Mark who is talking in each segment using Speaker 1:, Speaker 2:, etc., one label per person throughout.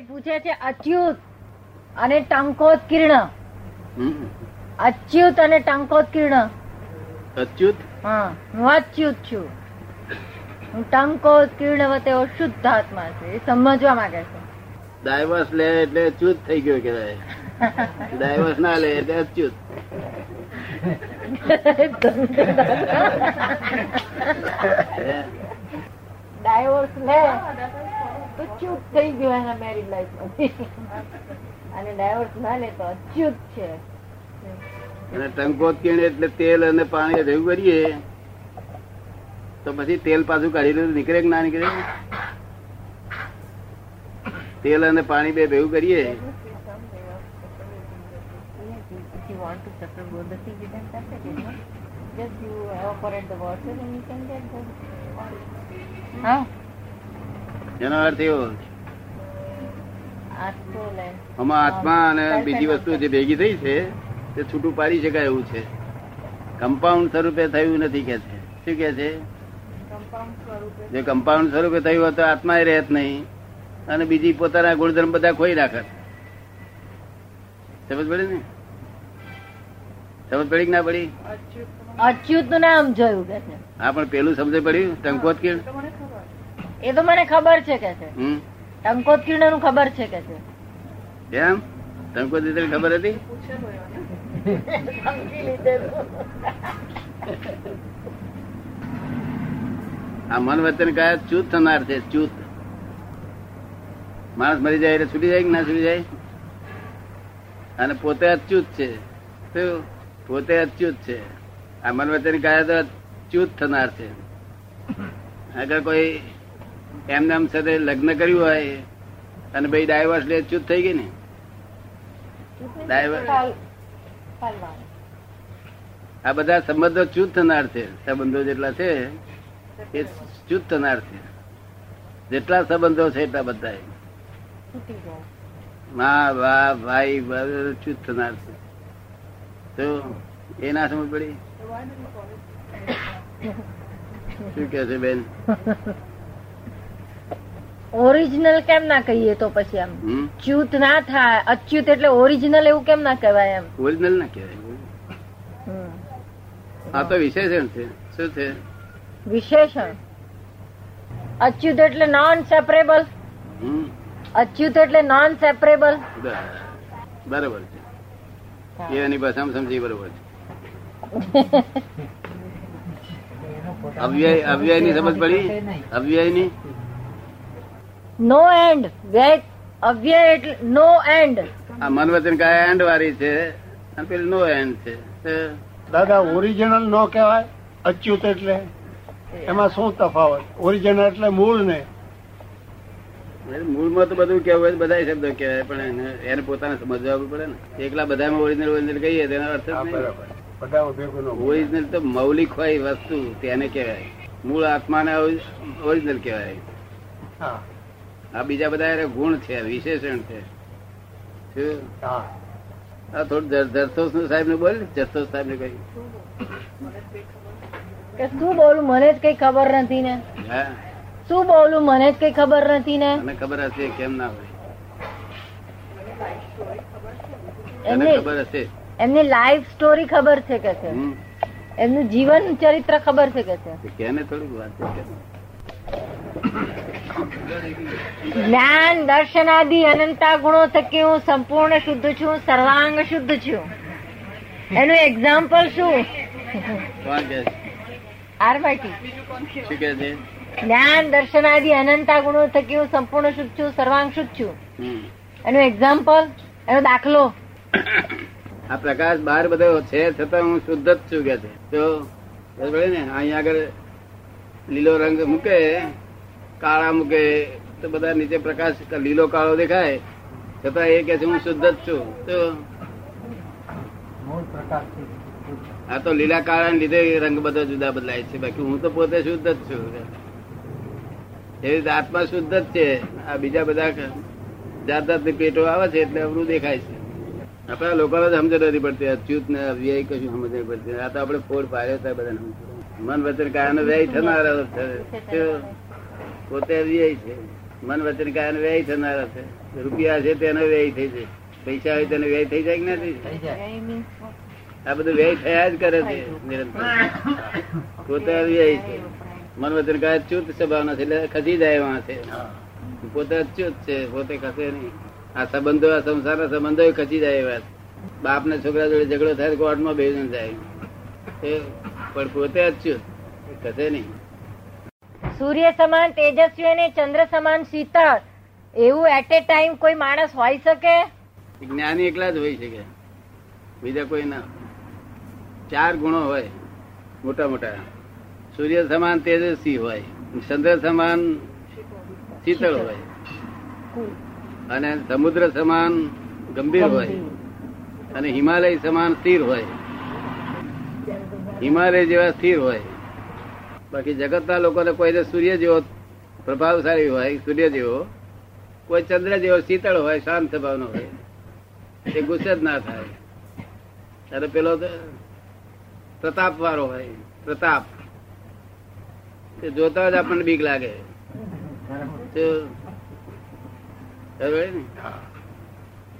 Speaker 1: એ પૂછે છે અચ્યુત અને ટંકોત્કીર્ણ. અચ્યુત અને ટંકોત્કીર્ણ.
Speaker 2: અચ્યુત?
Speaker 1: હા હું અચ્યુત છું. હું ટંકોત્કીર્ણ વતે શુદ્ધ આત્મા છે એ સમજવા માંગે છે.
Speaker 2: ડાયવર્સ લે એટલે અચ્યુત થઈ ગયો કહેવાય. ડાયવર્સ ના લે એટલે અચ્યુત.
Speaker 1: ડાયવર્સ લે. તો ચ્યુત થઈ ગયો એના મેરીડ લાઈફ અને ડાયવોર્સ ના લે તો અચ્યુત છે
Speaker 2: અને ટંકોત્કીર્ણ એટલે તેલ અને પાણી ભેગું કરીએ તો પછી તેલ પાછું કાઢી લીધું નીકળે કે ના નીકળે તેલ અને પાણી બે ભેગું કરીએ?
Speaker 1: Just you evaporate the water and you can get the oil. હા
Speaker 2: એનો અર્થ એવો આમાં આત્મા અને બીજી વસ્તુ જે ભેગી થઈ છે તે છૂટું પાડી શકાય એવું છે. કમ્પાઉન્ડ સ્વરૂપે થયું નથી કે છે. શું કે છે? જે કમ્પાઉન્ડ સ્વરૂપે થયું હોય તો આત્મા રહેત નહીં. અને બીજી પોતાના ગુણધર્મ બધા ખોઈ રાખત સમજ પડી ને? સમજ પડી કે ના પડી?
Speaker 1: અચ્યુતનું નામ જોયું
Speaker 2: હા પણ પેલું સમજ પડ્યું? ટંકોત્કીર્ણ
Speaker 1: એ તો મને ખબર છે કે છે. ટંકોત્કીર્ણનું ખબર છે કે છે.
Speaker 2: એમ? ટંકોત્કીર્ણ ખબર હતી? આ મન વચન કયા ચૂત થનાર છે ચૂત. માણસ મરી જાય એટલે છૂટી જાય કે ના છૂટી જાય? અને પોતે અચ્યુત છે. શું? પોતે અચ્યુત છે. આ મન વચન કયા તો અચ્યુત થનાર છે? આગળ કોઈ એમને એમ સાથે લગ્ન કર્યું હોય અને ભાઈ ડાયવર્સ લે ચૂત થઈ ગઈ ને? આ બધા સંબંધો ચૂત થનાર છે. સંબંધો જેટલા છે એ ચૂત થનાર છે. જેટલા સંબંધો છે એટલા બધા મા વા ભાઈ ચૂત થનાર છે. તો એ ના સમજ પડી? શું કે છે બેન?
Speaker 1: ઓરિજિનલ કેમ ના કહીએ તો પછી આમ ચ્યુત ના થાય. અચ્યુત એટલે ઓરિજિનલ એવું કેમ ના કહેવાય એમ?
Speaker 2: ઓરિજિનલ ના કહેવાય. આ તો વિશેષણ છે. શું છે?
Speaker 1: વિશેષણ? અચ્યુત એટલે નોન સેપરેબલ અચ્યુત એટલે નોન સેપરેબલ
Speaker 2: બરાબર. છે. એની ભાષામાં સમજી બરોબર છે. અવ્યય અવ્યયની સમજ પડી? અવ્યયની નો
Speaker 1: એન્ડ. વ્યય અવ્યય એટલે નો એન્ડ.
Speaker 2: આ મન વચન કયા એન્ડ વાળી છે. અને પેલી નો એન્ડ છે.
Speaker 3: દાદા ઓરિજિનલ નો કહેવાય અચ્યુત એટલે. એમાં શું તફાવત? ઓરિજિનલ એટલે મૂળ ને
Speaker 2: મૂળમાં તો બધું કેવું હોય બધા શબ્દો કહેવાય પણ એને એને પોતાને સમજવા પડે ને. એકલા બધામાં ઓરિજિનલ ઓરિજિનલ કહીએ તેનો અર્થ. ઓરિજિનલ તો મૌલિક હોય વસ્તુ તેને કહેવાય. મૂળ આત્માને ઓરિજિનલ કહેવાય.
Speaker 3: હા.
Speaker 2: આ બીજા બધા ગુણ છે વિશેષણ છે. આ થોડું જરસોસ સાહેબ ને બોલ જરસોસ સાહેબ ને કઈ
Speaker 1: શું બોલું મને જ કઈ ખબર નથી ને. શું બોલું મને જ કઈ ખબર નથી ને.
Speaker 2: મને ખબર હશે કેમ ના હોય.
Speaker 1: એમને
Speaker 2: ખબર હશે.
Speaker 1: એમની લાઈફ સ્ટોરી ખબર છે કે છે?
Speaker 2: હમ.
Speaker 1: એમનું જીવન ચરિત્ર ખબર છે કે છે?
Speaker 2: કેને થોડીક વાત છે?
Speaker 1: જ્ઞાન દર્શનાદિ અનંતા ગુણો થકી હું સંપૂર્ણ શુદ્ધ છું સર્વાંગ શુદ્ધ છું. એનું એક્ઝામ્પલ શું? જ્ઞાન દર્શનાદિ અનંતા ગુણો થકી હું સંપૂર્ણ શુદ્ધ છું સર્વાંગ શુદ્ધ છું. એનું એક્ઝામ્પલ એનો દાખલો.
Speaker 2: આ પ્રકાશ બહાર બધો છે છતાં હું શુદ્ધ જ છું કે છે. તો ને અહીંયા આગળ લીલો રંગ મૂકે કાળા મૂકે તો બધા નીચે પ્રકાશ લીલો કાળો દેખાય છતાં એ કે છે હું શુદ્ધ જ છું. તો આ તો લીલા કાળા લીધે રંગ બધો જુદા બદલાય છે. બાકી હું તો પોતે શુદ્ધ જ છું. એવી રીતે આત્મા શુદ્ધ જ છે. આ બીજા બધા જાત જાતની પેટો આવે છે એટલે અવરું દેખાય છે. આપણા લોકોને તો સમજ નથી પડતી. અચ્યુત ને વ્યય કશું સમજ નહીં પડતી. આ તો આપણે ફોડ પાડ્યો હતા બધા મન વચન કાયનો વ્યય થનાર પોતે વ્યય છે. મન વચન કાયન વ્યય થનારા છે. રૂપિયા છે તેનો વ્યય થઈ જાય. પૈસા હોય તેનો વ્યય થઈ જાય કે ના થઈ જાય?
Speaker 1: what?
Speaker 2: આ બધું વ્યય થયા જ કરે છે નિરંતર. પોતે વ્યય છે. મન વચન કાય ચુત સ્વભાવના છે એટલે ખસી જાય એવા છે. પોતે અચ્યુત છે પોતે ખસે નહીં. આ સંબંધો આ સંસારના સંબંધો ખસી જાય એવા છે. બાપ ને છોકરા જોડે ઝઘડો થાય કોર્ટમાં બેસી જાય. એ પણ પોતે અચ્યુત ખસે નહીં.
Speaker 1: સૂર્ય સમાન તેજસ્વી અને ચંદ્ર સમાન શીતળ. એવું એટ એ ટાઈમ કોઈ માણસ હોય શકે?
Speaker 2: જ્ઞાની એકલા જ હોય શકે. બીજા કોઈ ના ચાર ગુણો હોય મોટા મોટા. સૂર્ય સમાન તેજસ્વી હોય. ચંદ્ર સમાન શીતળ હોય. અને સમુદ્ર સમાન ગંભીર હોય. અને હિમાલય સમાન સ્થિર હોય. હિમાલય જેવા સ્થિર હોય. બાકી જગતના લોકોને કોઈને સૂર્ય જેવો પ્રભાવશાળી હોય સૂર્ય જેવો કોઈ ચંદ્ર જેવો શીતળ હોય શાંત સ્વભાવનો હોય એ ગુસ્સે જ ના થાય. અને પેલો તો પ્રતાપ વાળો હોય પ્રતાપ. તે જોતા જ આપણને બીક લાગે?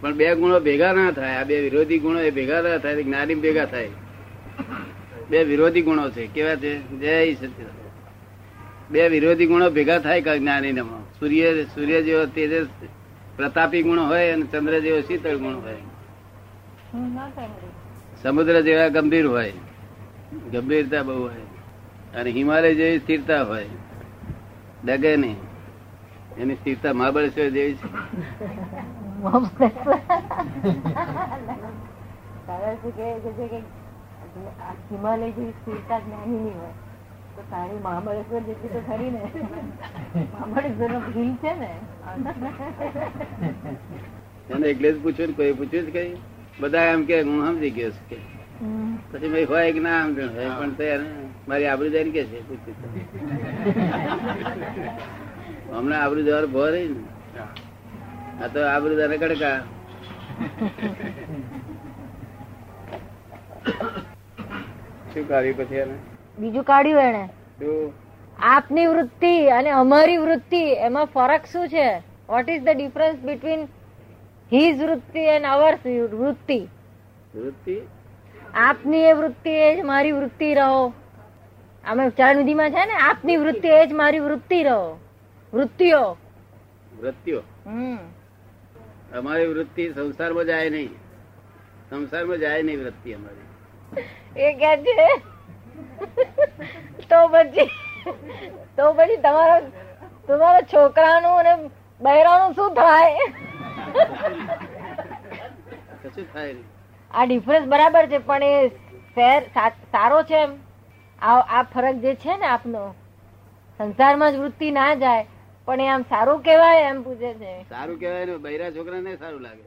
Speaker 2: પણ બે ગુણો ભેગા ના થાય આ બે વિરોધી ગુણો એ ભેગા ના થાય જ્ઞાની ભેગા થાય. બે વિરોધી ગુણો છે. કેવા છે? જય સચિદાનંદ. બે વિરોધી ગુણો ભેગા થાય કે જ્ઞાની સૂર્ય સૂર્ય જેવો તેજસ પ્રતાપી ગુણ હોય અને ચંદ્ર જેવો શીતળ ગુણ હોય. સમુદ્ર જેવા ગંભીર હોય. ગંભીરતા બહુ હોય. અને હિમાલય જેવી સ્થિરતા હોય. ડગે નહીં. એની સ્થિરતા મહાબળેશ્વર જેવી છે.
Speaker 1: કે આ હિમાલય જેવી સ્થિરતા જ્ઞાનીની હોય. તો તારી મહાબળેશ્વર જેટલી તો ખરી ને. મહાબળેશ્વર નો ભીલ છે ને.
Speaker 2: એને એટલે જ પૂછ્યું ને કોઈ પૂછ્યું જ કઈ? બધા એમ કે હું સમજી ગયો છું કે. પછી ભાઈ હોય કે ના સમજણ હોય પણ તો મારી આબરૂ જાય કે છે પૂછ્યું હમણાં આબરૂ જવાર ભો રહી ને. આ તો આબરૂ દાને કડકા શું કાઢ્યું પછી એને?
Speaker 1: બીજું કાઢ્યું એને
Speaker 2: શું
Speaker 1: આપની વૃત્તિ અને અમારી વૃત્તિ એમાં ફરક શું છે? What is the difference between his વૃત્તિ એન્ડ અવર વૃત્તિ?
Speaker 2: વૃત્તિ?
Speaker 1: આપની એ વૃત્તિ એ જ મારી વૃત્તિ રહો. અમે ચરણવિધિમાં છે ને? આપની વૃત્તિ એ જ મારી વૃત્તિ રહો. વૃત્તિઓ.
Speaker 2: વૃત્તિઓ. અમારી વૃત્તિ સંસારમાં જાય નહીં. સંસારમાં જાય નહીં વૃત્તિ અમારી.
Speaker 1: એ કે છે તો પછી તો પછી તમારો તમારા છોકરાનું અને બહેરાનું શું થાય? આ ડિફરન્સ બરાબર છે પણ એ ફેર સારો છે એમ. આ આ ફરક જે છે ને આપનો સંસારમાં જ વૃત્તિ ના જાય પણ એ આમ સારું કહેવાય એમ પૂછે છે.
Speaker 2: સારું કહેવાય ને બૈરા છોકરાને સારું લાગે.